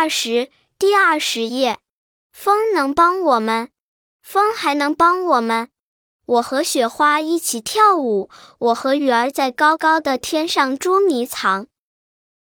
二十第二十页。风能帮我们风还能帮我们。我和雪花一起跳舞我和鱼儿在高高的天上捉迷藏。